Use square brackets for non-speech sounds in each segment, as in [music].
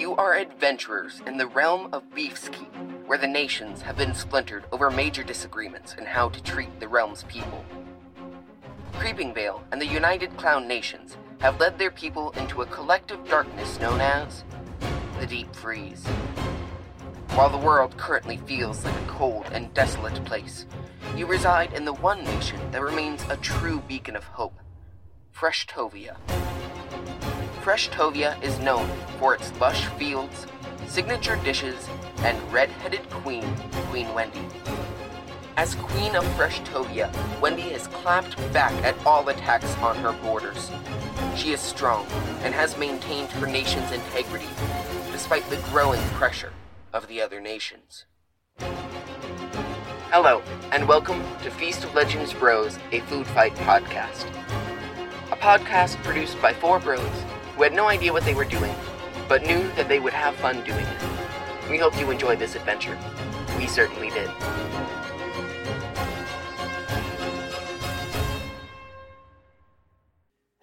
You are adventurers in the realm of Beefskeep, where the nations have been splintered over major disagreements in how to treat the realm's people. Creeping Vale and the United Clown Nations have led their people into a collective darkness known as the Deep Freeze. While the world currently feels like a cold and desolate place, you reside in the one nation that remains a true beacon of hope Freshtovia. Freshtovia is known for its lush fields, signature dishes, and red-headed queen, Queen Wendy. As Queen of Freshtovia, Wendy has clapped back at all attacks on her borders. She is strong and has maintained her nation's integrity despite the growing pressure of the other nations. Hello, and welcome to Feast of Legends Bros, a food fight podcast. A podcast produced by four bros who had no idea what they were doing, but knew that they would have fun doing it. We hope you enjoy this adventure. We certainly did.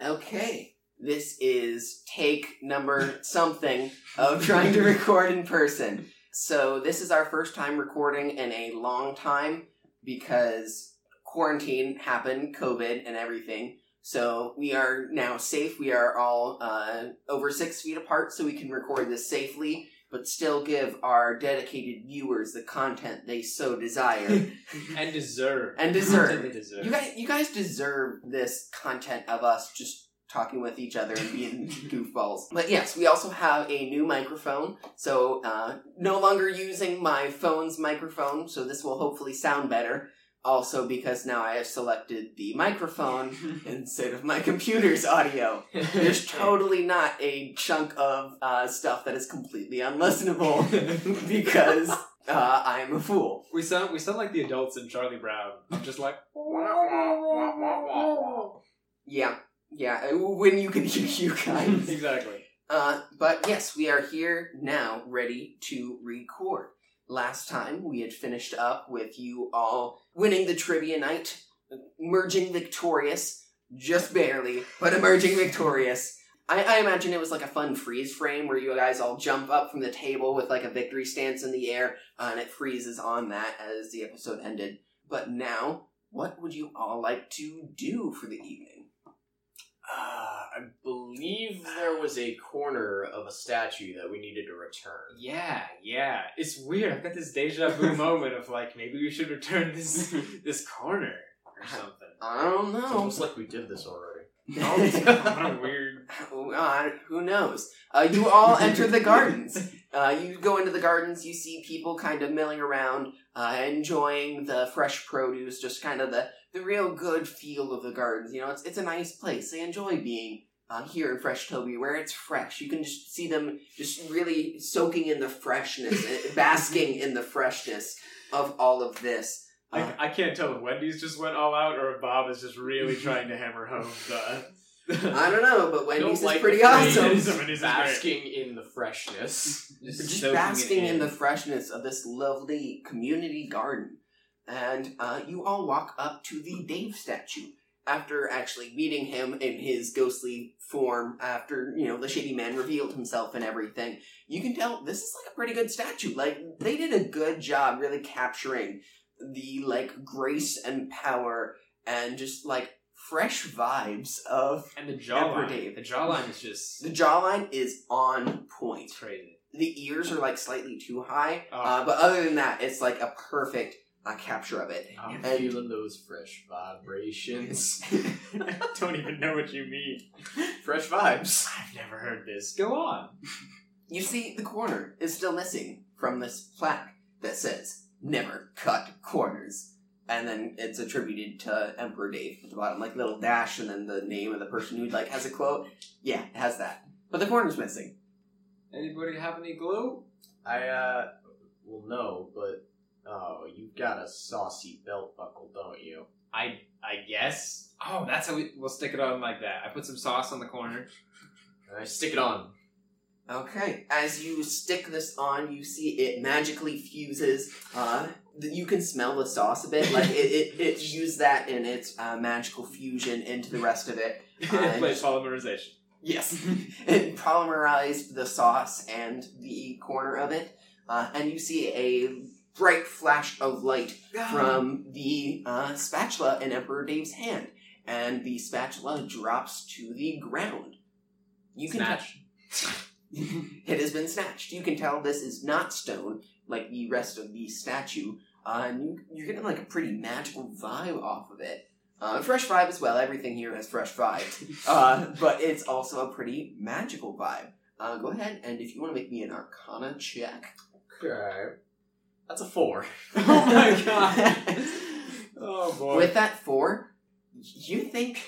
Okay, this is take number something of [laughs] trying to record in person. So, this is our first time recording in a long time because quarantine happened, COVID, and everything. So we are now safe. We are all uh, over six feet apart, so we can record this safely, but still give our dedicated viewers the content they so desire [laughs] and deserve and deserve. Deserve. You guys, you guys deserve this content of us just talking with each other and being [laughs] goofballs. But yes, we also have a new microphone, so uh, no longer using my phone's microphone. So this will hopefully sound better. Also, because now I have selected the microphone [laughs] instead of my computer's audio. There's [laughs] totally not a chunk of uh, stuff that is completely unlistenable [laughs] because uh, I am a fool. we sound we sound like the adults in Charlie Brown. I'm just like Yeah, yeah. uh, When you can hear you guys. exactly. Uh, but yes, we are here now, ready to record. Last time we had finished up with you all winning the trivia night, emerging victorious, just barely, but emerging victorious. I, I imagine it was like a fun freeze frame where you guys all jump up from the table with like a victory stance in the air, uh, and it freezes on that as the episode ended. But now, what would you all like to do for the evening? Uh, [sighs] I believe there was a corner of a statue that we needed to return. Yeah, yeah. It's weird. I've got this deja vu [laughs] moment of like maybe we should return this [laughs] this corner or something. I don't know. It's know. almost like we did this already. [laughs] what a weird. Uh, who knows? Uh, you all enter the gardens. Uh, you go into the gardens, you see people kind of milling around, uh, enjoying the fresh produce, just kind of the, the real good feel of the gardens. You know, it's, it's a nice place. They enjoy being uh, here in Freshtovia, where it's fresh. You can just see them just really soaking in the freshness, uh, [laughs] basking in the freshness of all of this. Uh, I, I can't tell if Wendy's just went all out or if Bob is just really [laughs] trying to hammer home the. I don't know, but Wendy's don't is like pretty awesome. Wendy's is great. Basking in the freshness. just soaking it basking in. in. the freshness of this lovely community garden. And uh, you all walk up to the Dave statue after actually meeting him in his ghostly form. After you know the shady man revealed himself and everything, you can tell this is like a pretty good statue. Like they did a good job really capturing the like grace and power and just like fresh vibes of And the jawline. Dave. The jawline is just the jawline is on point it's crazy. the ears are like slightly too high, Oh. uh, but other than that, it's like a perfect uh, capture of it. I'm And- feeling those fresh vibrations. [laughs] I don't even know what you mean. fresh vibes. I've never heard this. Go on. you see, the corner is still missing from this plaque that says "Never cut corners," and then it's attributed to Emperor Dave at the bottom, like little dash, and then the name of the person who like has a quote. Yeah, it has that, but the corner's missing. Anybody have any glue? I, uh, well, no, but, oh, you've got a saucy belt buckle, don't you? I I guess. Oh, that's how we we'll stick it on like that. I put some sauce on the corner. And I stick it on. Okay, as you stick this on, you see it magically fuses. Uh, th- you can smell the sauce a bit, like it, it, it [laughs] used that in its uh, magical fusion into the rest of it. [laughs] Uh, Play polymerization. Yes. [laughs] it polymerized the sauce and the corner of it, uh, and you see a bright flash of light from the uh, spatula in Emperor Dave's hand, and the spatula drops to the ground. You can Snatch. [laughs] it has been snatched. You can tell this is not stone like the rest of the statue, uh, and you, you're getting like a pretty magical vibe off of it. Uh, fresh vibe as well. Everything here has fresh vibe, [laughs] uh, but it's also a pretty magical vibe. Uh, go ahead and if you want to make me an Arcana check. Okay. That's a four. [laughs] [laughs] Oh my god. Oh boy. With that four, you think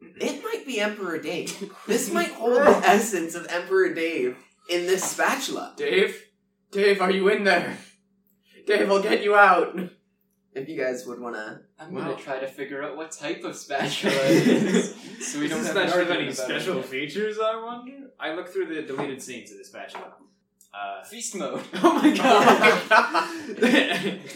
it might be Emperor Dave. This might hold the [laughs] essence of Emperor Dave in this spatula. Dave? Dave, are you in there? Dave, I'll get you out. If you guys would want to. I'm gonna try to figure out what type of spatula it is, so we don't Does have the an spatula have argument any about special it. features, I wonder? I look through the deleted scenes of the spatula. Uh, Feast mode. [laughs] oh my god. god! [laughs]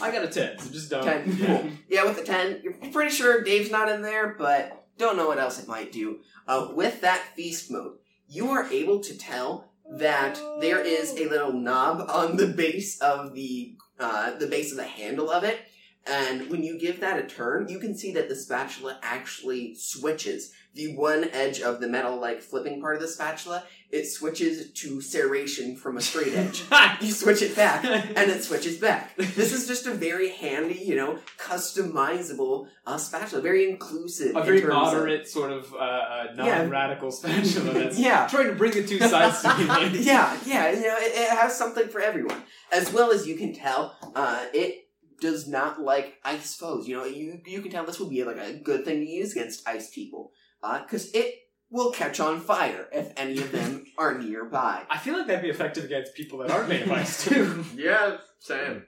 I got a 10, so just don't. 10. Yeah. Cool. Yeah, with the 10, you're pretty sure Dave's not in there, but don't know what else it might do. Uh, with that feast mode, you are able to tell that there is a little knob on the base of the uh, the base of the handle of it, and when you give that a turn, you can see that the spatula actually switches. The one edge of the metal, like flipping part of the spatula, it switches to serration from a straight edge. [laughs] You switch it back, and it switches back. This is just a very handy, you know, customizable uh, spatula, very inclusive. a in very of- moderate, sort of uh, uh, non-radical spatula [laughs] that's Yeah. trying to bring the two sides together. [laughs] yeah, yeah, you know, it, it has something for everyone. As well as you can tell, uh, it does not like ice foes. You know, you you can tell this would be like a good thing to use against ice people, because it will catch on fire if any of them [laughs] are nearby. I feel like that'd be effective against people that aren't made of ice, [laughs] too. yeah, same.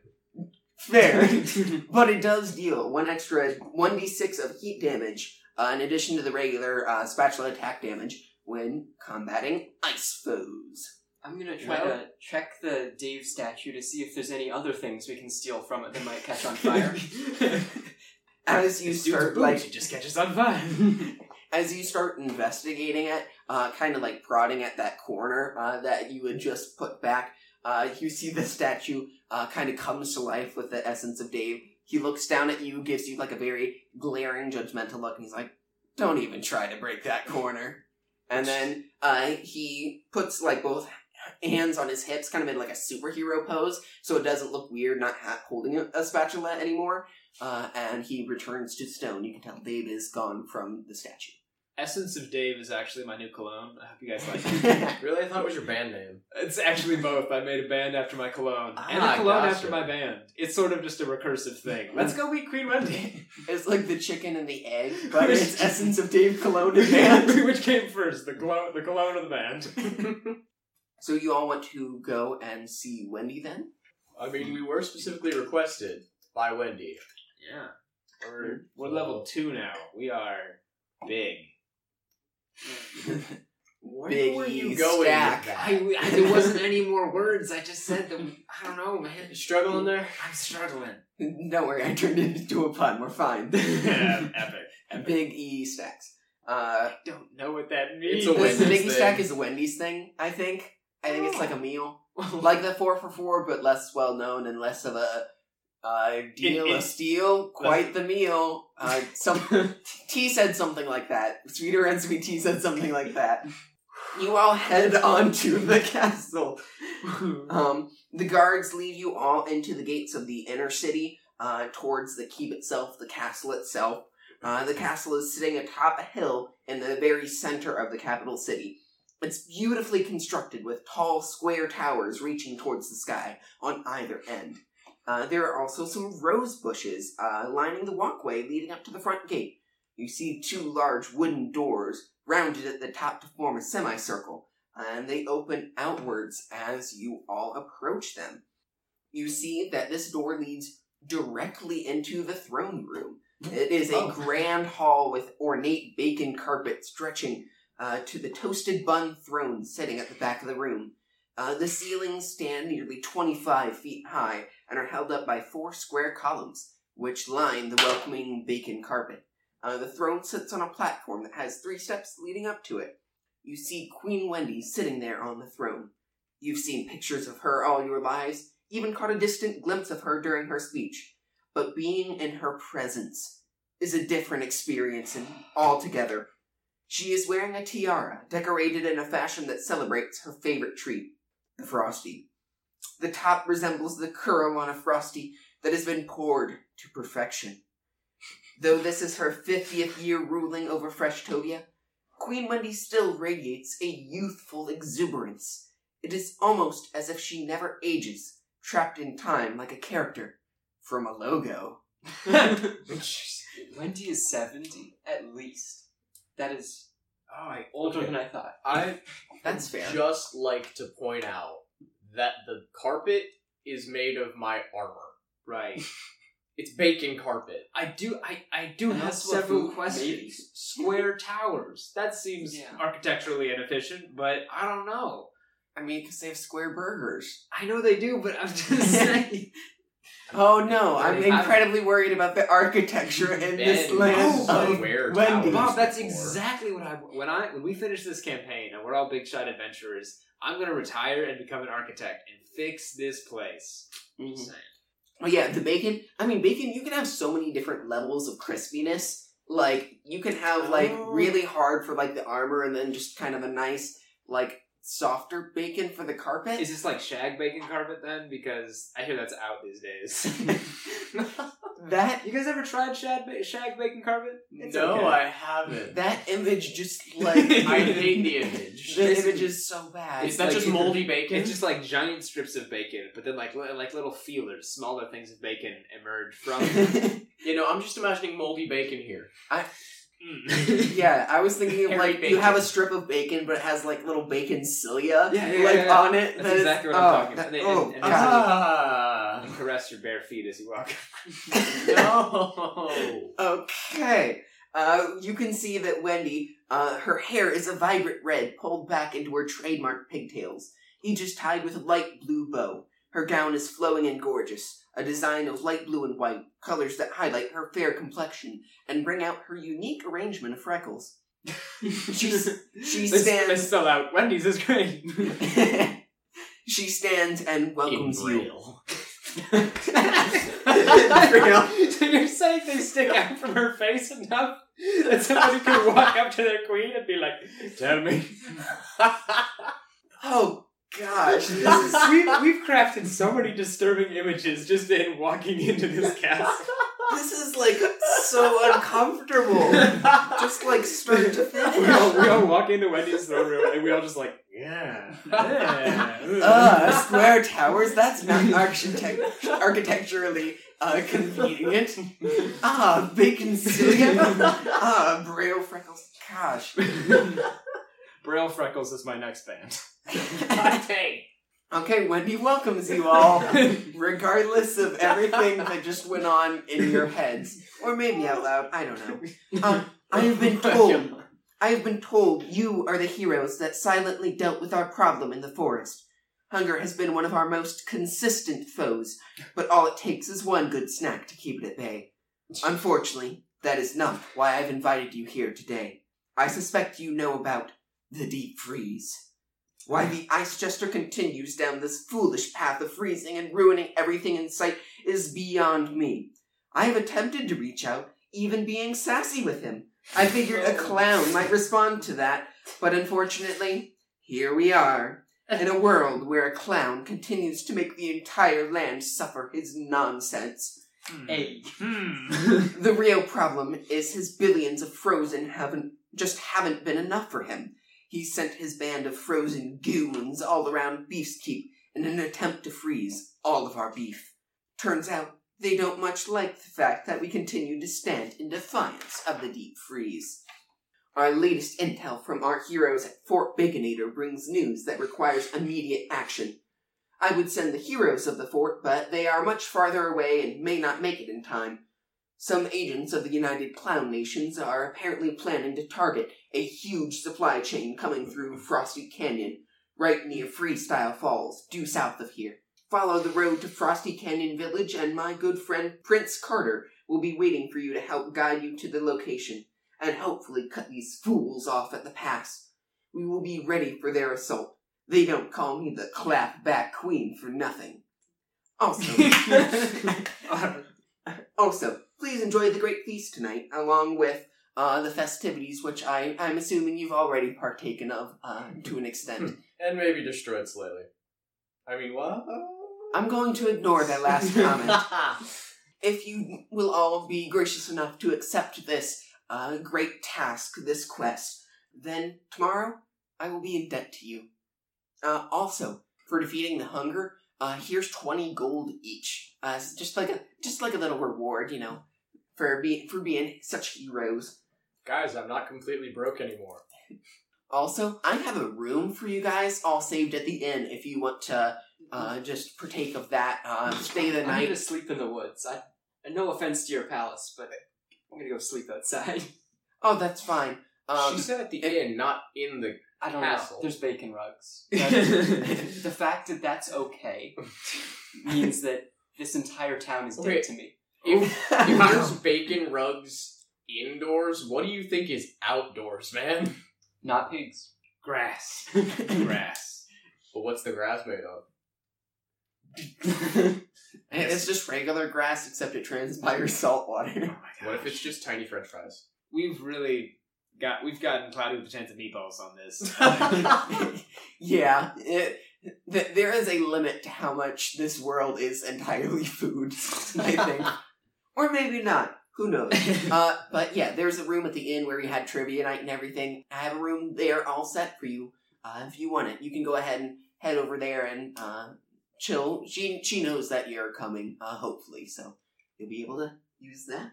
Fair, but it does deal one extra one d six of heat damage uh, in addition to the regular uh, spatula attack damage when combating ice foes. I'm gonna try Well- to check the Dave statue to see if there's any other things we can steal from it that might catch on fire. [laughs] As you start like he just catches on fire. [laughs] as you start investigating it, uh, kind of like prodding at that corner uh, that you had just put back, uh, you see the statue uh, kind of comes to life with the essence of Dave. He looks down at you, gives you like a very glaring, judgmental look, and he's like, "Don't even try to break that corner." And then uh, he puts like both hands on his hips, kind of in like a superhero pose, so it doesn't look weird not ha- holding a, a spatula anymore. Uh, and he returns to stone. You can tell Dave is gone from the statue. Essence of Dave is actually my new cologne. I hope you guys like it. [laughs] Really? I thought it was your band name. It's actually both. I made a band after my cologne, and Ah, a cologne gotcha. after my band. It's sort of just a recursive thing. Let's go meet Queen Wendy. [laughs] It's like the chicken and the egg, [laughs] but it's essence of Dave Cologne and band. Which came first, the cologne, the cologne or the band? So you all want to go and see Wendy then? I mean, we were specifically requested by Wendy. yeah, we're we're level two now. We are big. Where Big were you E going stack. with that? I, I, there wasn't any more words. I just said that. I don't know, man. You struggling there? I'm struggling. Don't worry, I turned it into a pun. We're fine. yeah, [laughs] epic. epic. Big E stacks. Uh, I don't know what that means. It's a the, Wendy's the Big E thing. stack is a Wendy's thing, I think. I think it's like a meal. [laughs] Like the 4 for 4, but less well known and less of a uh, deal, It- it- steal, quite the meal. Uh, some [laughs] [laughs] T said something like that. Sweeter and Sweet Tea said something like that. You all head on to the castle. Um, the guards lead you all into the gates of the inner city, uh, towards the keep itself, the castle itself. Uh, the castle is sitting atop a hill in the very center of the capital city. It's beautifully constructed with tall, square towers reaching towards the sky on either end. Uh, there are also some rose bushes uh, lining the walkway leading up to the front gate. You see two large wooden doors rounded at the top to form a semicircle and they open outwards as you all approach them. You see that this door leads directly into the throne room. It is a Oh. grand hall with ornate bacon carpet stretching uh, to the toasted bun throne sitting at the back of the room. Uh, the ceilings stand nearly 25 feet high and are held up by four square columns, which line the welcoming bacon carpet. Uh, the throne sits on a platform that has three steps leading up to it. You see Queen Wendy sitting there on the throne. You've seen pictures of her all your lives, even caught a distant glimpse of her during her speech. But being in her presence is a different experience and altogether. She is wearing a tiara decorated in a fashion that celebrates her favorite treat, the Frosty. The top resembles the curl on a Frosty that has been poured to perfection. Though this is her 50th year ruling over Freshtovia, Queen Wendy still radiates a youthful exuberance. It is almost as if she never ages, trapped in time like a character from a logo. [laughs] [laughs] Wendy is 70, at least. That is Oh, I older Okay. than I thought. I [laughs] That's fair. just like to point out that the carpet is made of my armor. right. [laughs] It's bacon carpet. I do. I I do have several questions. maybe. Square towers. That seems Yeah. architecturally inefficient, but I don't know. I mean, because they have square burgers. I know they do, but I'm just [laughs] saying. Oh no, I'm They have- incredibly worried about the architecture in this land used of square Bob, that's before. exactly what I when I when we finish this campaign and we're all big shot adventurers. I'm gonna retire and become an architect and fix this place. Mhm. Just saying. Well, yeah, the bacon. I mean, bacon. You can have so many different levels of crispiness. Like you can have like Oh. really hard for like the armor, and then just kind of a nice like softer bacon for the carpet. Is this like shag bacon carpet then? Because I hear that's out these days. [laughs] that you guys ever tried shag, ba- shag bacon carpet? It's no, okay. I haven't. that image just [laughs] like [laughs] I hate the image. the image is so bad. Is that like just moldy bacon? It's just like giant strips of bacon, but then like li- like little feelers, smaller things of bacon emerge from. you know, I'm just imagining moldy bacon here. Mm. [laughs] yeah, I was thinking of like you have a strip of bacon, but it has like little bacon cilia Yeah, yeah, like yeah, on it. That's that is- exactly what I'm oh, talking about. that- And- oh, and- and-. Ah, caress your bare feet as you walk. [laughs] no. Okay. Uh, you can see that Wendy, uh, her hair is a vibrant red, pulled back into her trademark pigtails, each is tied with a light blue bow. Her gown is flowing and gorgeous, a design of light blue and white, colors that highlight her fair complexion and bring out her unique arrangement of freckles. She's, [laughs] she They, they stands. spell out Wendy's is great. [laughs] she stands and In welcomes you. Braille. so [laughs] you're saying they stick out from her face enough that somebody could walk up to their queen and be like, "Tell me." Oh gosh, this is [laughs] we've, we've crafted so many disturbing images just in walking into this castle. this is like so uncomfortable. Just like start to We all, we all walk into Wendy's throne room and we all just like, yeah. yeah. Uh, square towers, that's not architect- architecturally uh, convenient. Ah, bacon cilia. Ah, braille freckles. Gosh. Braille Freckles is my next band. Okay, Wendy welcomes you all, regardless of everything that just went on in your heads. Or maybe out loud, I don't know. Um, I have been told I have been told you are the heroes that silently dealt with our problem in the forest. Hunger has been one of our most consistent foes, but all it takes is one good snack to keep it at bay. Unfortunately, that is not why I've invited you here today. I suspect you know about the deep freeze. Why the Ice Jester continues down this foolish path of freezing and ruining everything in sight is beyond me. I have attempted to reach out, even being sassy with him. I figured a clown might respond to that, but unfortunately, here we are, in a world where a clown continues to make the entire land suffer his nonsense. Hey. Hmm. [laughs] The real problem is his billions of frozen haven't just haven't been enough for him. He sent his band of frozen goons all around Beastkeep in an attempt to freeze all of our beef. Turns out they don't much like the fact that we continue to stand in defiance of the deep freeze. Our latest intel from our heroes at Fort Baconator brings news that requires immediate action. I would send the heroes of the fort, but they are much farther away and may not make it in time. Some agents of the United Clown Nations are apparently planning to target a huge supply chain coming through Frosty Canyon, right near Freestyle Falls, due south of here. Follow the road to Frosty Canyon Village, and my good friend Prince Carter will be waiting for you to help guide you to the location and hopefully cut these fools off at the pass. We will be ready for their assault. They don't call me the clapback queen for nothing. Also, [laughs] [laughs] also, please enjoy the great feast tonight, along with uh, the festivities, which I, I'm assuming you've already partaken of uh, to an extent. And maybe destroyed slightly. I mean, what? I'm going to ignore that last [laughs] comment. If you will all be gracious enough to accept this uh, great task, this quest, then tomorrow I will be in debt to you. Uh, also, for defeating the hunger, uh, here's twenty gold each, uh, just like a just like a little reward, you know, for being for being such heroes. Guys, I'm not completely broke anymore. Also, I have a room for you guys all saved at the inn if you want to uh, just partake of that. Uh, stay the night. I need to sleep in the woods. I, and no offense to your palace, but I'm gonna go sleep outside. [laughs] Oh, that's fine. Um, she said at the it- inn, not in the. I don't Castle. know. There's bacon rugs. [laughs] But the fact that that's okay [laughs] means that this entire town is dead to me. If, if there's bacon rugs indoors, what do you think is outdoors, man? Not pigs. Grass. [laughs] Grass. But what's the grass made of? [laughs] It's just regular grass, except it transpires salt water. Oh what if it's just tiny French fries? We've really got we've gotten cloudy with the chance of meatballs on this. [laughs] yeah, it, th- there is a limit to how much this world is entirely food, I think. or maybe not. Who knows? [laughs] Uh, but yeah, there's a room at the inn where we had trivia night and everything. I have a room there all set for you. Uh, if you want it, you can go ahead and head over there and uh, chill. She she knows that you're coming, uh, hopefully, so you'll be able to use that.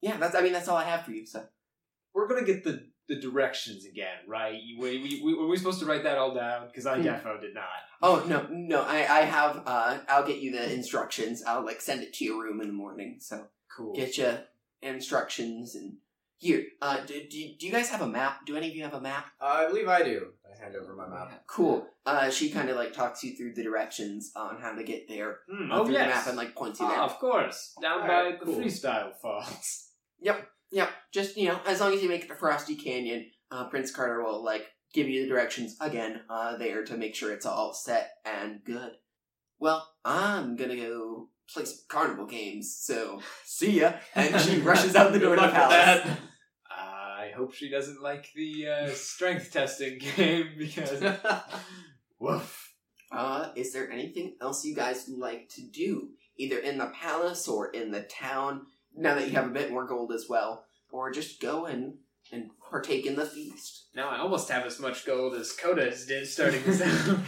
Yeah, that's. I mean, that's all I have for you. So. We're gonna get the the directions again, right? We, we, we, were we supposed to write that all down? Because I Hmm. defo did not. Oh no, no, I, I have uh I'll get you the instructions. I'll like send it to your room in the morning. So Cool. get you instructions and here. Uh do, do, do you guys have a map? Do any of you have a map? Uh, I believe I do. I hand over my map. Cool. Uh she kinda like talks you through the directions on how to get there. Uh, oh through yes. the map and like points you Ah, there. of course. Down Alright, by cool. the freestyle falls. [laughs] Yep, yep, just you know, as long as you make it to Frosty Canyon, uh Prince Carter will like give you the directions again, uh there to make sure it's all set and good. Well, I'm gonna go play some carnival games, so see ya. And she [laughs] rushes out the door to the Good luck with palace. that. I hope she doesn't like the uh, strength testing [laughs] game because [laughs] woof. Uh, is there anything else you guys like to do? Either in the palace or in the town, now that you have a bit more gold as well. Or just go and, and partake in the feast. Now I almost have as much gold as Coda did starting this out.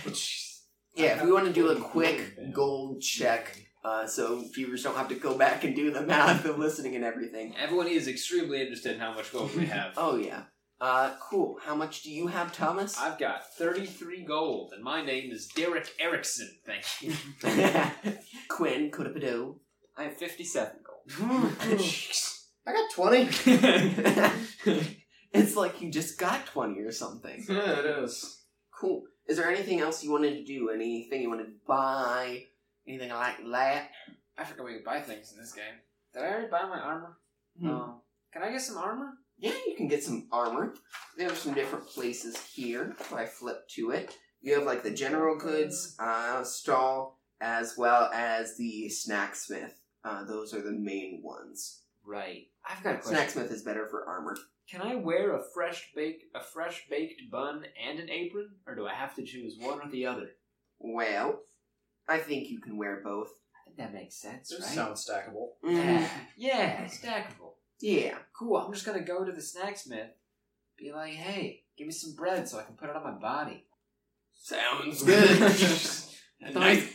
Yeah, if we want to do a quick gold check, uh, so viewers don't have to go back and do the math of listening and everything. Everyone is extremely interested in how much gold we have. Oh, yeah. Uh, cool. How much do you have, Thomas? I've got 33 gold, and my name is Derek Erickson. Thank you. [laughs] Quinn, Kodapado. I have 57 gold. [laughs] I got 20. [laughs] it's like you just got 20 or something. yeah, it is. Cool. Is there anything else you wanted to do? Anything you wanted to buy? Anything like that? I forgot we could buy things in this game. Did I already buy my armor? Hmm. No. Can I get some armor? Yeah, you can get some armor. There are some different places here. If I flip to it, you have like the general goods uh, stall as well as the snacksmith. Uh, those are the main ones. Right. I've got a question. Snacksmith is better for armor. Can I wear a fresh bake a fresh baked bun and an apron, or do I have to choose one or the other? Well, I think you can wear both. I think that makes sense, This right? sounds stackable. Mhm. yeah, yeah, stackable. Yeah. Cool. I'm just gonna go to the snacksmith, be like, "Hey, give me some bread so I can put it on my body." Sounds [laughs] good. [laughs] nice.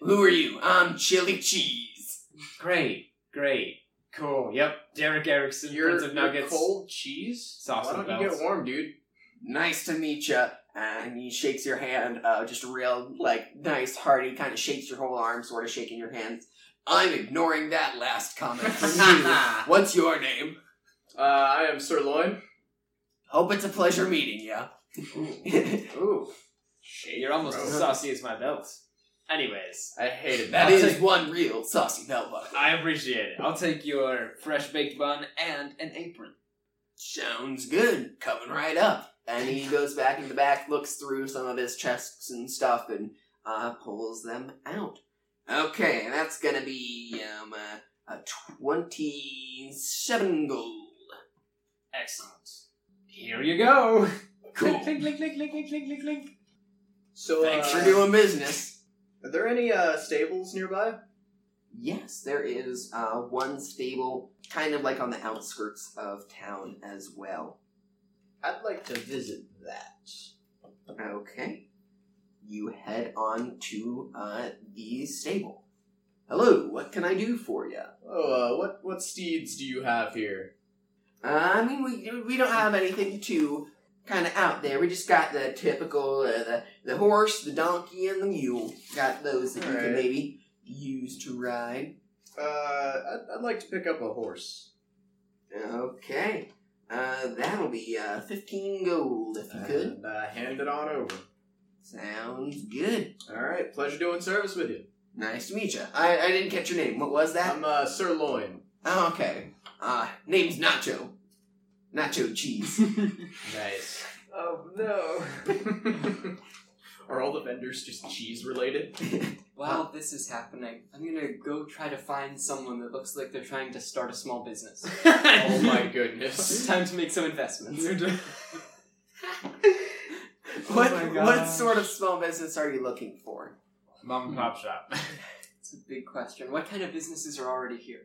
Who are you? I'm Chili Cheese. Great, great, cool. Yep, Derek Erickson, You're, Prince of you're Nuggets. cold cheese? Sauce Why and don't you bells. get warm, dude? Nice to meet you. And he shakes your hand, uh, just a real, like, nice, hearty, kind of shakes your whole arm, sort of shaking your hand. I'm ignoring that last comment from [laughs] you. What's your name? Uh, I am Sirloin. Hope it's a pleasure meeting you. Ooh, [laughs] Ooh. you're almost Bro. as saucy as my belt. Anyways, I hated That that. is one real saucy belt buckle. I appreciate it. I'll take your fresh baked bun and an apron. Sounds good. Coming right up. And he goes back in the back, looks through some of his chests and stuff, and uh, pulls them out. Okay, that's gonna be um, uh, a twenty-seven gold. Excellent. Here you go. [laughs] Cool. Clink, clink, clink, clink, clink, clink, clink, clink. So, Thanks uh, for doing business. Are there any uh, stables nearby? Yes, there is uh, one stable, kind of like on the outskirts of town as well. I'd like to visit that. Okay. You head on to uh, the stable. Hello, what can I do for you? Oh, uh, what what steeds do you have here? Uh, I mean, we we don't have anything too kind of out there. We just got the typical uh, the the horse, the donkey, and the mule. Got those that you can maybe use to ride. Uh, I'd, I'd like to pick up a horse. Okay. Uh, that'll be uh, fifteen gold if you could. And, uh, hand it on over. Sounds good. All right, pleasure doing service with you. Nice to meet you. I, I didn't catch your name. What was that? I'm uh, Sirloin. Oh, okay. Uh, name's Nacho. Nacho cheese. [laughs] Nice. Oh no. [laughs] Are all the vendors just cheese related? [laughs] While this is happening, I'm gonna go try to find someone that looks like they're trying to start a small business. [laughs] oh my [laughs] It's goodness. time to make some investments. [laughs] what my what gosh. sort of small business are you looking for? Mom and pop shop. It's a big question. What kind of businesses are already here?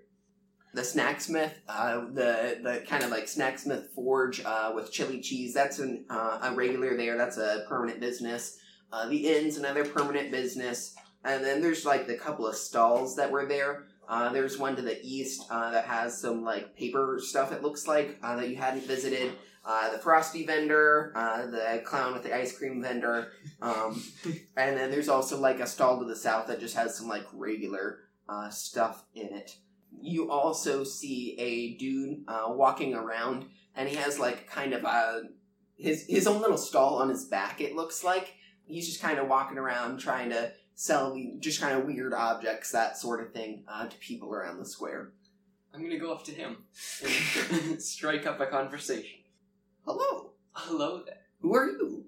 The snacksmith, uh, the the kind of like snacksmith forge uh, with chili cheese. That's an uh, a regular there. That's a permanent business. Uh, the inn's another permanent business. And then there's like the couple of stalls that were there. Uh, there's one to the east uh, that has some like paper stuff. It looks like uh, that you hadn't visited. Uh, the frosty vendor, uh, the clown with the ice cream vendor, um, [laughs] and then there's also like a stall to the south that just has some like regular uh, stuff in it. You also see a dude uh, walking around, and he has like kind of a his his own little stall on his back. It looks like he's just kind of walking around trying to sell just kind of weird objects, that sort of thing, uh, to people around the square. I'm gonna go up to him and [laughs] strike up a conversation. Hello, Hello there. who are you?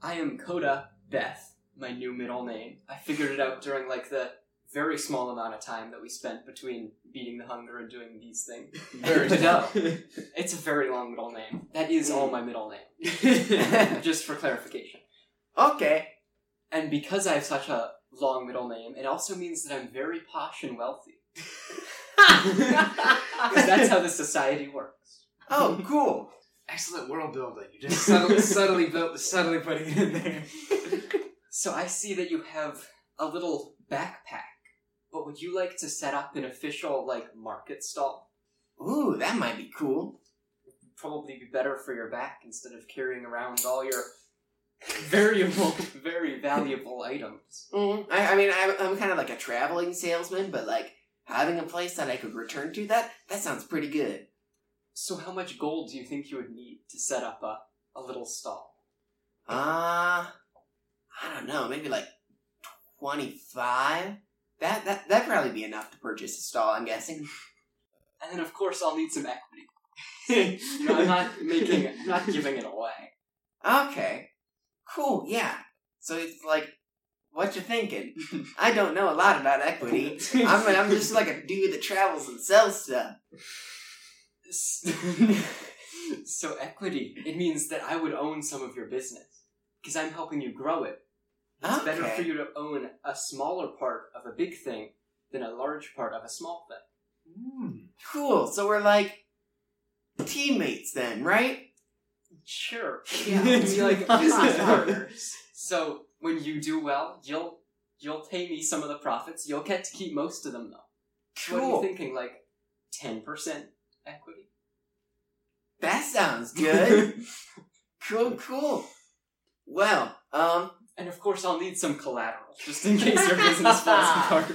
I am Coda Beth, my new middle name. I figured it out during like the very small amount of time that we spent between beating the hunger and doing these things. Very [laughs] no, it's a very long middle name. That is all my middle name, [laughs] just for clarification. Okay, And because I have such a long middle name, it also means that I'm very posh and wealthy. [laughs] [laughs] Because that's how the society works. oh cool. Excellent world building. You just subtly, [laughs] subtly built, subtly putting it in there. So I see that you have a little backpack. But would you like to set up an official like market stall? Ooh, that might be cool. Probably be better for your back instead of carrying around all your variable, very valuable items. Mm, I, I mean, I'm, I'm kind of like a traveling salesman, but like having a place that I could return to that that sounds pretty good. So how much gold do you think you would need to set up a, a little stall? Uh I don't know, maybe like twenty five. That that that'd probably be enough to purchase a stall. I'm guessing. And then of course I'll need some equity. [laughs] no, I'm not making I'm not giving it away. [laughs] Okay, cool. Yeah. So it's like, what you thinking? I don't know a lot about equity. I'm I'm just like a dude that travels and sells stuff. [laughs] so equity, it means that I would own some of your business because I'm helping you grow it. It's better for you to own a smaller part of a big thing than a large part of a small thing. Hmm. Cool. So we're like teammates then, right? Sure. Yeah. We'll be like [laughs] business partners. So when you do well, you'll you'll pay me some of the profits. You'll get to keep most of them though. What are you Cool. thinking? Like ten percent equity? That sounds [laughs] good. cool, cool. Well, um, And of course, I'll need some collateral just in case your business [laughs] falls apart.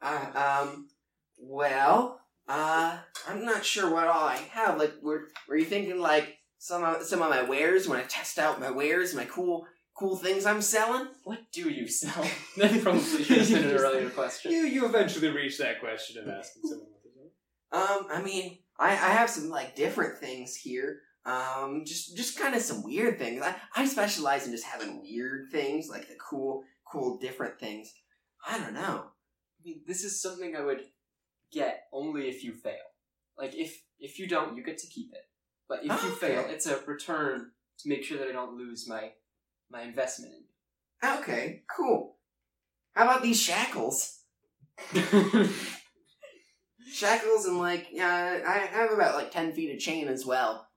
uh, um, well, uh, I'm not sure what all I have. Like, were were you thinking like some of some of my wares? when I test out my wares, my cool cool things I'm selling? What do you sell? [laughs] that probably should have been an earlier question. You you eventually reach that question of asking someone what they want. Um, I mean, I, I have some like different things here. Um, just just kind of some weird things. I, I specialize in just having weird things, like the cool, cool, different things. I don't know. I mean, this is something I would get only if you fail. Like if if you don't, you get to keep it. But if ah, you Okay. fail, it's a return to make sure that I don't lose my my investment in Okay, cool. How about these shackles? you. [laughs] Shackles and like, yeah, I have about like ten feet of chain as well.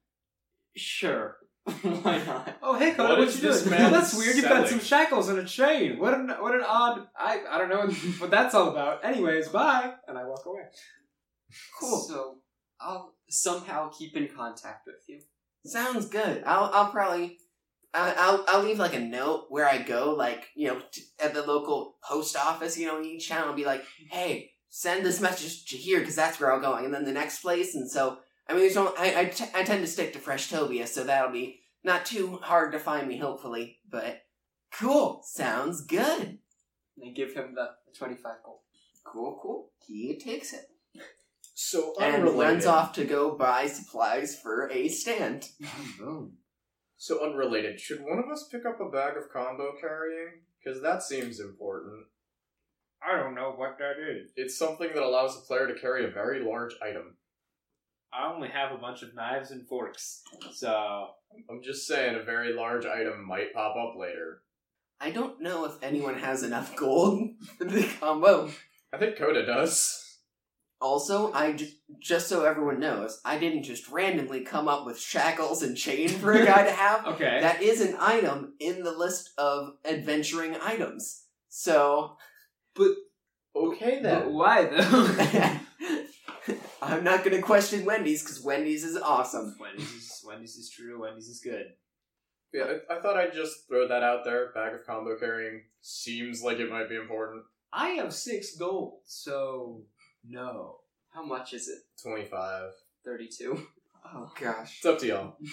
sure. [laughs] Why not? Oh hey, Coda, What what, is you this doing? man that's weird. You've got selling? some shackles and a chain. What an what an odd. I I don't know [laughs] what that's all about. Anyways, bye. And I walk away. Cool. So I'll somehow keep in contact with you. Sounds good. I'll I'll probably I'll I'll leave like a note where I go, like you know, t- at the local post office. You know, in each town, I'll be like, hey, send this message to here because that's where I'm going, and then the next place. And so I mean, there's no, I I, t- I tend to stick to Freshtovia, so that'll be not too hard to find me, hopefully. But cool, sounds good. And I give him the, the twenty five gold. Cool, cool. He takes it So and unrelated. runs off to go buy supplies for a stand. Boom. So unrelated. Should one of us pick up a bag of combo carrying? Because that seems important. I don't know what that is. It's something that allows the player to carry a very large item. I only have a bunch of knives and forks, so I'm just saying, a very large item might pop up later. I don't know if anyone has enough gold [laughs] for the combo. I think Coda does. Also, I j- just so everyone knows, I didn't just randomly come up with shackles and chain for a guy to [laughs] have. okay. That is an item in the list of adventuring items. So But. Okay then. but why though? [laughs] I'm not going to question Wendy's because Wendy's is awesome. Wendy's is Wendy's is true. Wendy's is good. Yeah, I, I thought I'd just throw that out there. Bag of combo carrying seems like it might be important. I have six gold, so no. How much is it? 25. Thirty two. Oh gosh. It's up to y'all. [laughs]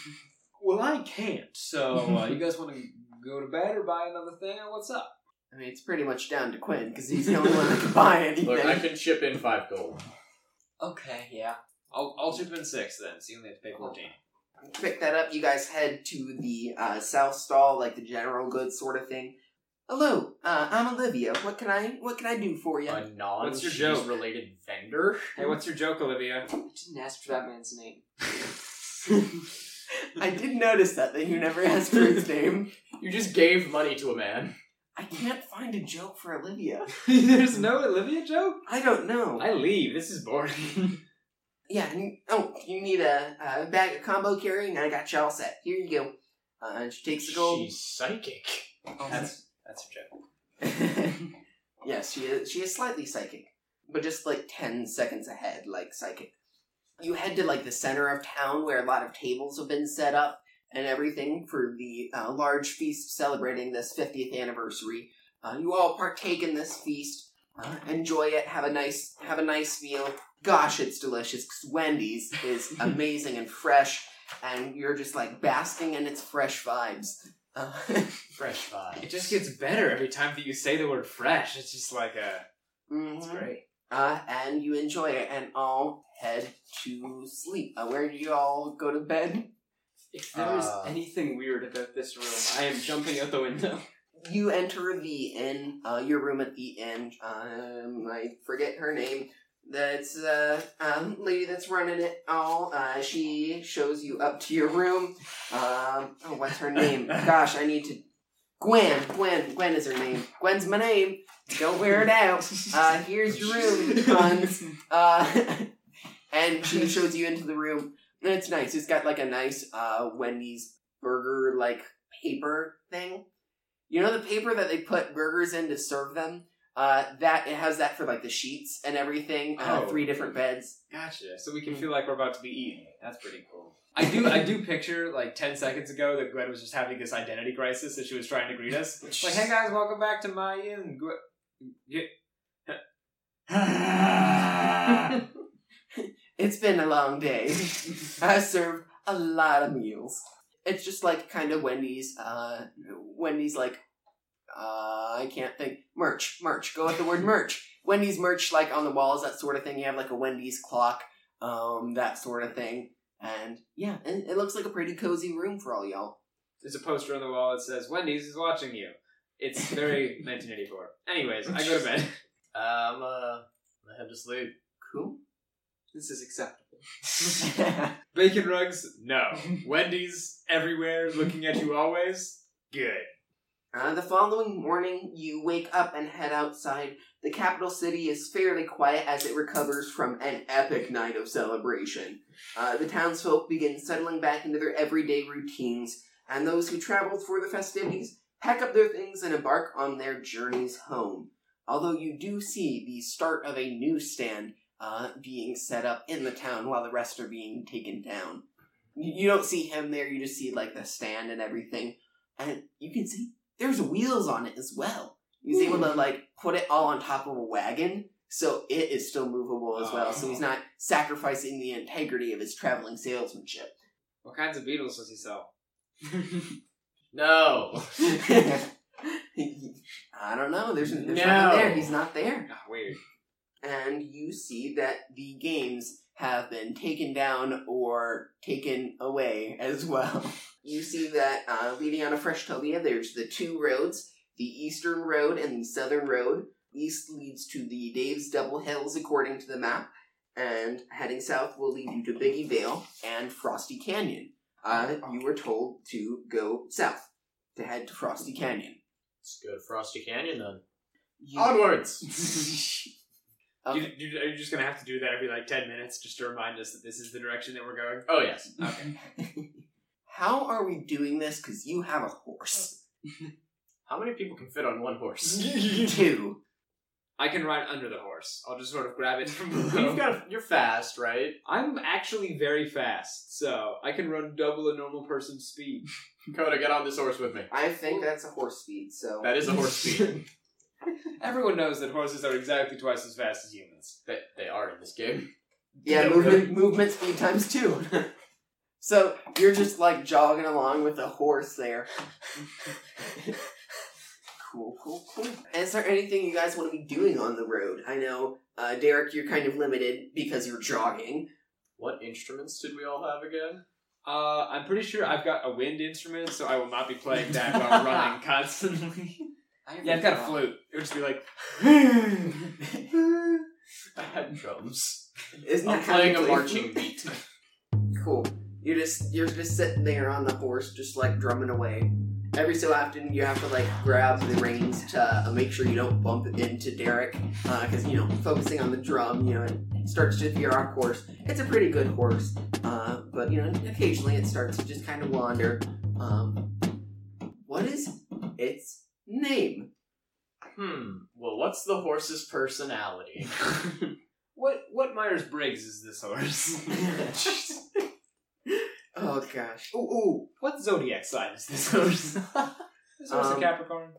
Well, I can't. So uh, you guys want to go to bed or buy another thing, or what's up? I mean, it's pretty much down to Quinn because he's the only one that can buy anything. [laughs] Look, I can chip in 5 gold. Okay, yeah. I'll I'll chip in six then. So you only have to pay fourteen. pick that up, you guys head to the uh, south stall, like the general goods sort of thing. Hello, uh, I'm Olivia. What can I what can I do for you? A non What's your joke? related vendor? Hey, what's your joke, Olivia? [laughs] I didn't ask for that man's name. [laughs] I did notice that that you never asked for his name. [laughs] You just gave money to a man. I can't find a joke for Olivia. There's no Olivia joke. I don't know. I leave. This is boring. Yeah. and- Oh, you need a, a bag of combo carrying. I got you all set. Here you go. Uh, and she takes the gold. She's psychic. that's that's a joke. [laughs] yes, she is. She is slightly psychic, but just like ten seconds ahead, like psychic. You head to like the center of town where a lot of tables have been set up and everything for the uh, large feast celebrating this 50th anniversary. Uh, you all partake in this feast, uh, enjoy it, have a nice have a nice meal. Gosh, it's delicious. 'cause Wendy's is [laughs] amazing and fresh, and you're just like basking in its fresh vibes. Uh, [laughs] Fresh vibes. It just gets better every time that you say the word fresh. It's just like a. It's mhm. great. Uh, and you enjoy it, and all head to sleep. Uh, where do you all go to bed? If there is Uh. anything weird about this room, I am jumping out the window. [laughs] You enter the inn, uh, your room at the inn. Um, I forget her name. That's uh, um, lady that's running it all. Uh, she shows you up to your room. Um, oh, what's her name? [laughs] Gosh, I need to. Gwen, Gwen, Gwen is her name. Gwen's my name. Don't wear it out. Uh, here's your room, Hans. Uh, [laughs] and she shows you into the room. And it's nice. It's got like a nice uh, Wendy's burger like paper thing. You know the paper that they put burgers in to serve them? Uh, that it has that for like the sheets and everything. Uh, Oh. Three different beds. Gotcha. So we can feel like we're about to be eaten. That's pretty cool. I do. I do picture like ten seconds ago that Gwen was just having this identity crisis as she was trying to greet us. [laughs] Like, hey guys, welcome back to my inn. [laughs] It's been a long day. [laughs] I served a lot of meals. it's just like kind of Wendy's. Uh, Wendy's like, uh, I can't think merch, merch. Go with the word merch. Wendy's merch, like on the walls, that sort of thing. You have like a Wendy's clock, um, that sort of thing. And yeah, it, it looks like a pretty cozy room for all y'all. There's a poster on the wall that says Wendy's is watching you. It's very [laughs] 1984. Anyways, I go to bed. Um, uh, I have to sleep. Cool. This is acceptable. [laughs] Bacon rugs? No. [laughs] Wendy's everywhere, looking at you always? Good. Uh, the following morning, you wake up and head outside. The capital city is fairly quiet as it recovers from an epic night of celebration. Uh, the townsfolk begin settling back into their everyday routines, and those who traveled for the festivities pack up their things and embark on their journeys home. Although you do see the start of a newsstand uh, being set up in the town while the rest are being taken down. You, you don't see him there, you just see like the stand and everything. And you can see there's wheels on it as well. He's able to like put it all on top of a wagon, so it is still movable as well. So he's not sacrificing the integrity of his traveling salesmanship. What kinds of beetles does he sell? [laughs] No. [laughs] I don't know. There's, there's No. nothing there. He's not there. Ah, weird. And you see that the games have been taken down or taken away as well. [laughs] You see that uh, leading on a fresh to Freshtovia, there's the two roads the eastern road and the southern road. East leads to the Dave's Double Hills according to the map, and heading south will lead you to Biggie Vale and Frosty Canyon. Uh, you were told to go south to head to Frosty Canyon. Let's go to Frosty Canyon then. You- Onwards. [laughs] Okay. You- you- are you just gonna have to do that every like 10 minutes just to remind us that this is the direction that we're going? Oh yes. Okay. [laughs] How are we doing this? Because you have a horse. [laughs] How many people can fit on one horse? [laughs] Two. I can ride under the horse. I'll just sort of grab it from You've below. got. You're fast, right? I'm actually very fast, so I can run double a normal person's speed. Coda, get on this horse with me. I think that's a horse speed, so. That is a horse speed. Everyone knows that horses are exactly twice as fast as humans. they, they are in this game. Yeah, movement, movement speed times two. so you're just like jogging along with a horse there. cool, cool, cool. Is there anything you guys want to be doing on the road? I know, uh, Derek, you're kind of limited because you're jogging. What instruments did we all have again? Uh, I'm pretty sure I've got a wind instrument, so I will not be playing that while running [laughs] constantly. Yeah, I've got a flute. It would just be like, [laughs] I had drums. Isn't I'm that how you playing a play marching flute? [laughs] beat. Cool. You're just you're just sitting there on the horse, just like drumming away. Every so often, you have to like grab the reins to uh, make sure you don't bump into Derek, because you know focusing on the drum, you know, it starts to veer off course. It's a pretty good horse, uh, but you know occasionally it starts to just kind of wander. Um, what's the horse's personality? [laughs] what what Myers Briggs is this horse? [laughs] Oh gosh. Ooh, ooh. what zodiac sign is this horse? [laughs] this horse Um, a Capricorn?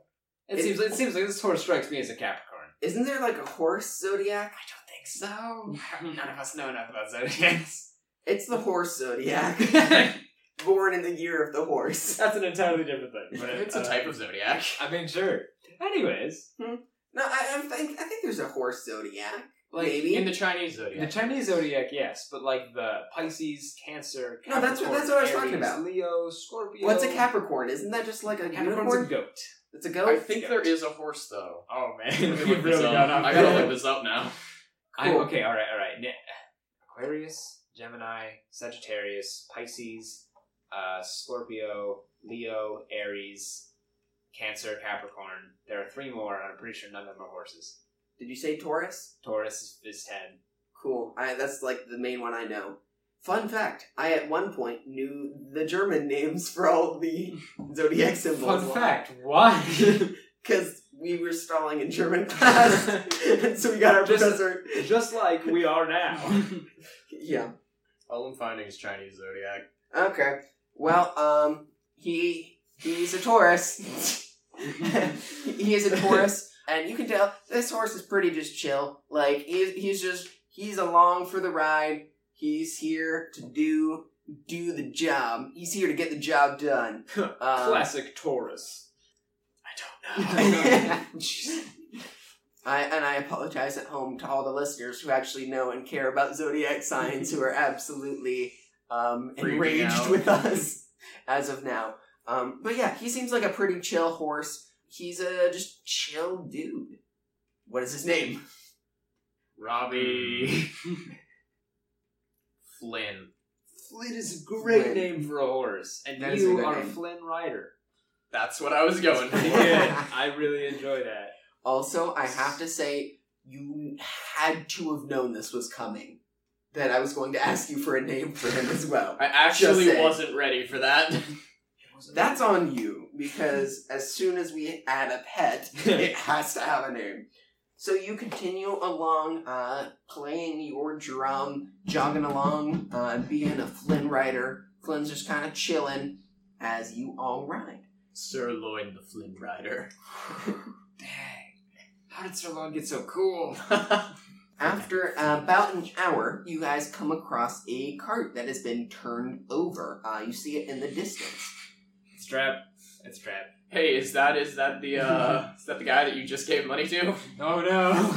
It, it- seems it seems like this horse strikes me as a Capricorn. Isn't there like a horse zodiac? I don't think so. None of us know enough about zodiacs. It's the horse zodiac. Born in the year of the horse. That's an entirely different thing. But, it's a uh, type of zodiac. I mean, sure. Anyways, No, I, I think I think there's a horse zodiac. like Maybe. In the Chinese zodiac. the. Chinese zodiac, yes, but like the Pisces, Cancer, No, that's what- that's what I was talking about. Leo, Scorpio. What's a Capricorn? Isn't that just like a Capricorn's unicorn? a goat. It's a goat. I think there is a horse though. Oh man, Let me we've look this [laughs] really [laughs] up. gone. I gotta look this up now. I, Cool. okay, all right, all right. Ne- Aquarius, Gemini, Sagittarius, Pisces, uh, Scorpio, Leo, Aries, Cancer, Capricorn. There are three more, and I'm pretty sure none of them are horses. Did you say Taurus? Taurus is, is ten. Cool. I, that's like the main one I know. Fun fact: I at one point knew the German names for all the [laughs] zodiac symbols. Fun fact: Why? [laughs] because we were stalling in German [laughs] class, and so we got our Just- professor. Just like we are now. Yeah. All I'm finding is Chinese zodiac. Okay. Well, um, he he's a Taurus. [laughs] he is a Taurus, and you can tell this horse is pretty just chill. Like he's he's just he's along for the ride. He's here to do do the job. He's here to get the job done. Um, [laughs] Classic Taurus. I don't know. [laughs] I, and I apologize at home to all the listeners who actually know and care about zodiac signs who are absolutely um, enraged out. with us as of now. Um, but yeah, he seems like a pretty chill horse. He's a just chill dude. What is his name? Robbie [laughs] Flynn. Flynn is a great Flynn. name for a horse, and That is a you good are a name. Flynn rider. That's what I was going Pretty for. good. [laughs] I really enjoy that. Also, I have to say, you had to have known this was coming. That I was going to ask you for a name for him as well. I actually wasn't ready for that. [laughs] That's on you because as soon as we add a pet, [laughs] it has to have a name. So you continue along, uh, playing your drum, jogging along, uh, being a Flynn rider. Flynn's just kind of chilling as you all ride. Sirloin the Flynn Rider. [laughs] Dang. How did Sirloin get so cool? [laughs] After about an hour, you guys come across a cart that has been turned over. Uh, you see it in the distance. It's Trap. It's Trap. hey, is that is that the uh [laughs] is that the guy that you just gave money to? Oh no.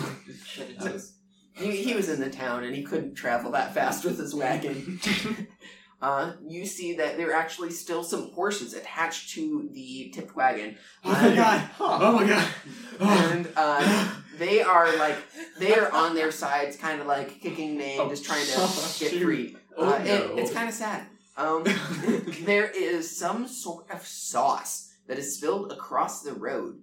But it is- He, he was in the town and he couldn't travel that fast with his wagon. [laughs] uh, you see that there are actually still some horses attached to the tipped wagon. Oh my god. Oh my god. And uh, they are like, they are on their sides, kind of like kicking name, Oh, just trying to [laughs] get free. Oh, Uh, it- no. it's kind of sad. Um, [laughs] there is some sort of sauce that is spilled across the road.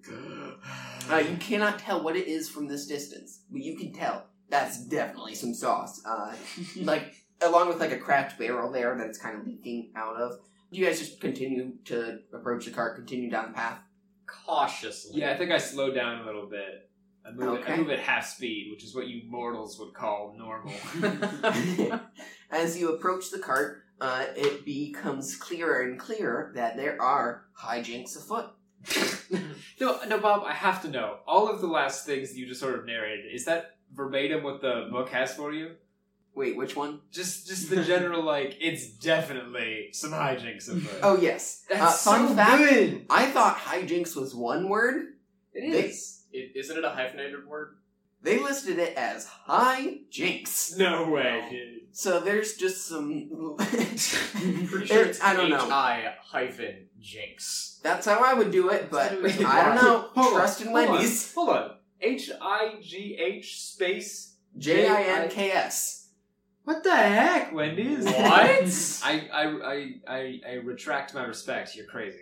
Uh, you cannot tell what it is from this distance, but you can tell that's definitely some sauce. Uh, [laughs] like along with like a cracked barrel there that it's kind of leaking out of. You guys just continue to approach the cart, continue down the path. Cautiously. Yeah, I think I slowed down a little bit. I move, Okay. I move at half speed, which is what you mortals would call normal. [laughs] As you approach the cart, uh, it becomes clearer and clearer that there are hijinks afoot. [laughs] no, no, Bob, I have to know. All of the last things you just sort of narrated, is that verbatim what the book has for you? Wait, which one? Just just the general, like, it's definitely some hijinks afoot. Oh yes. That's uh, fun so fact. good! I thought hijinks was one word. It They- is. It, isn't it a hyphenated word? They listed it as hijinks. No way, dude. So there's just some. [laughs] Pretty sure it's I don't know. H-I hyphen jinx. That's how I would do it, but I don't know. hold on, Trust in hold on, Wendy's. Hold on. H I G H space. J I N K S. What the heck, Wendy's? What? [laughs] I, I, I, I, I retract my respect. You're crazy.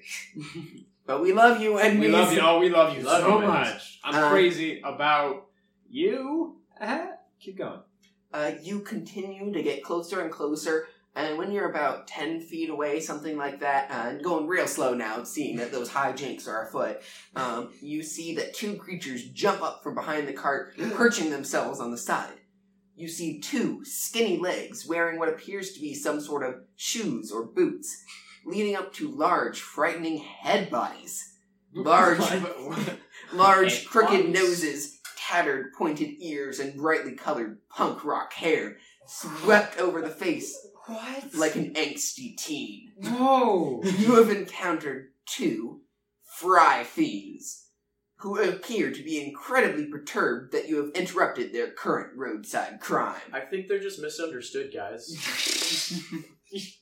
But we love you, Wendy's. We love you. Oh, we love you Love so you, much. I'm Uh, crazy about you. Uh-huh. Keep going. Uh, you continue to get closer and closer, and when you're about 10 feet away, something like that, uh, and going real slow now, seeing that those hijinks are afoot, um, you see that two creatures jump up from behind the cart, perching themselves on the side. You see two skinny legs wearing what appears to be some sort of shoes or boots, leading up to large, frightening head bodies. [laughs] Large, large, crooked noses, tattered, pointed ears, and brightly colored punk rock hair swept over the face What? like an angsty teen. Whoa. [laughs] You have encountered two fry fiends who appear to be incredibly perturbed that you have interrupted their current roadside crime. I think they're just misunderstood, guys. [laughs] [laughs]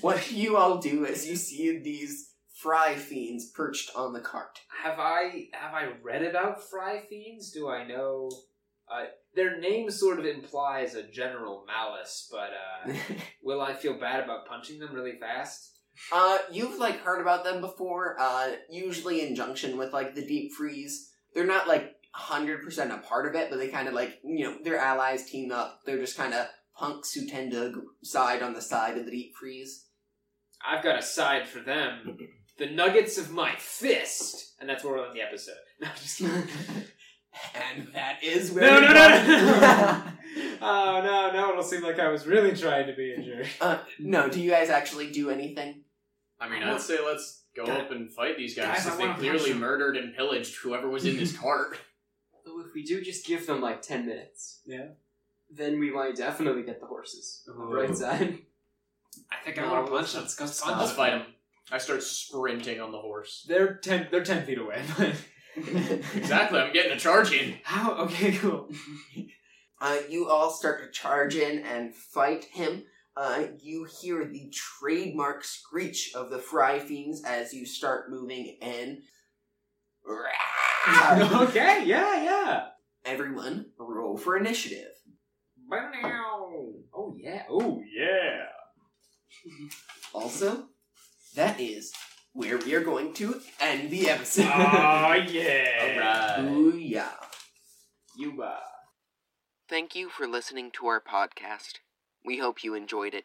What you all do as you see these fry fiends perched on the cart. have I have I read about fry fiends? Do I know? Uh, their name sort of implies a general malice, but uh, [laughs] will I feel bad about punching them really fast? Uh, you've like heard about them before. Uh, usually in junction with like the deep freeze. They're not like hundred percent a part of it, but they kind of like you know their allies team up. They're just kind of punks who tend to side on the side of the deep freeze. I've got a side for them. [laughs] The nuggets of my fist, and that's where we'll end the episode. [laughs] No, I'm just kidding. and that is where. No, we no, no, no. [laughs] oh no, no! It'll seem like I was really trying to be a jerk. uh, no, do you guys actually do anything? I mean, I'd say let's go Guys- up and fight these guys guys, I since they wanna clearly them. murdered and pillaged whoever was in this [laughs] cart. Though if we do just give them like 10 minutes, Yeah. then we might definitely get the horses. On the bright side. I think I want to punch let's go Punch. Let's them. fight him. I start sprinting on the horse. They're ten. They're ten feet away. [laughs] Exactly, I'm getting a charge in. How? Okay, cool. Uh, you all start to charge in and fight him. Uh, you hear the trademark screech of the Fry Fiends as you start moving in. [laughs] okay, yeah, yeah. Everyone, roll for initiative. Bun now. Oh yeah. Oh yeah. Also, that is where we are going to end the episode. Oh [laughs] yeah. Alright. Booyah. You uh. Thank you for listening to our podcast. We hope you enjoyed it.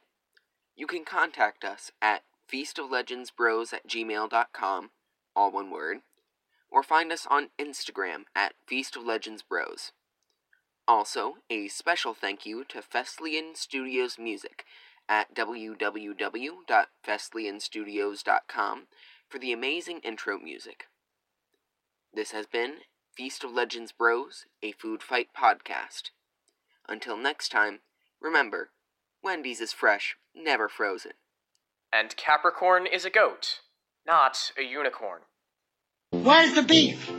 You can contact us at feastoflegendsbros at gmail.com, all one word, or find us on Instagram at feastoflegendsbros. Also, a special thank you to Feslian Studios Music at www.feslianstudios.com for the amazing intro music. This has been Feast of Legends Bros, a food fight podcast. Until next time, remember, Wendy's is fresh, never frozen. And Capricorn is a goat, not a unicorn. Where's the beef?